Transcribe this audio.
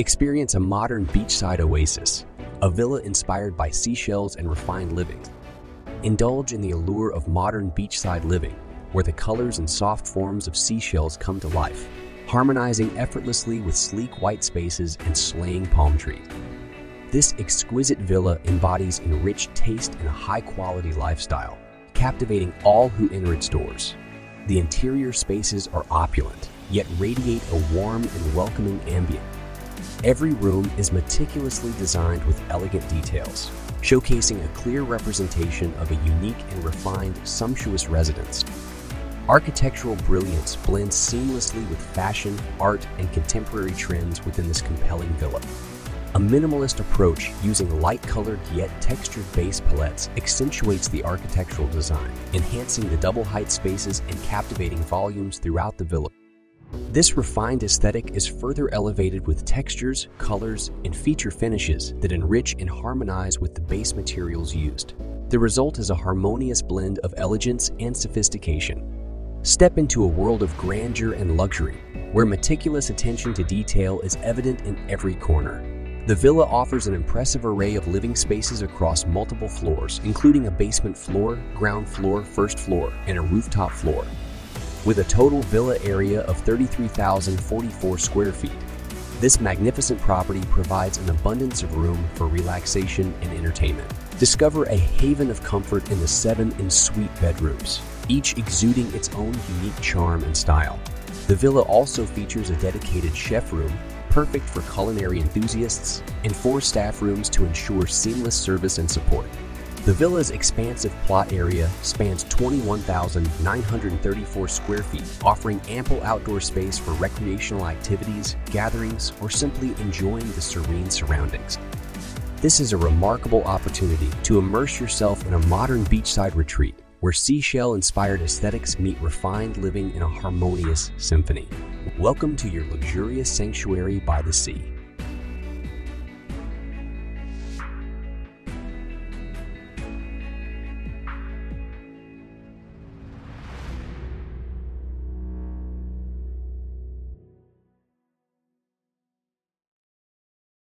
Experience a modern beachside oasis, a villa inspired by seashells and refined living. Indulge in the allure of modern beachside living, where the colors and soft forms of seashells come to life, harmonizing effortlessly with sleek white spaces and swaying palm trees. This exquisite villa embodies enriched taste and a high-quality lifestyle, captivating all who enter its doors. The interior spaces are opulent, yet radiate a warm and welcoming ambient. Every room is meticulously designed with elegant details, showcasing a clear representation of a unique and refined, sumptuous residence. Architectural brilliance blends seamlessly with fashion, art, and contemporary trends within this compelling villa. A minimalist approach using light-colored yet textured base palettes accentuates the architectural design, enhancing the double-height spaces and captivating volumes throughout the villa. This refined aesthetic is further elevated with textures, colors, and feature finishes that enrich and harmonize with the base materials used. The result is a harmonious blend of elegance and sophistication. Step into a world of grandeur and luxury, where meticulous attention to detail is evident in every corner. The villa offers an impressive array of living spaces across multiple floors, including a basement floor, ground floor, first floor, and a rooftop floor. With a total villa area of 33,044 square feet, this magnificent property provides an abundance of room for relaxation and entertainment. Discover a haven of comfort in the seven en-suite bedrooms, each exuding its own unique charm and style. The villa also features a dedicated chef room perfect for culinary enthusiasts, and four staff rooms to ensure seamless service and support. The villa's expansive plot area spans 21,934 square feet, offering ample outdoor space for recreational activities, gatherings, or simply enjoying the serene surroundings. This is a remarkable opportunity to immerse yourself in a modern beachside retreat where seashell-inspired aesthetics meet refined living in a harmonious symphony. Welcome to your luxurious sanctuary by the sea.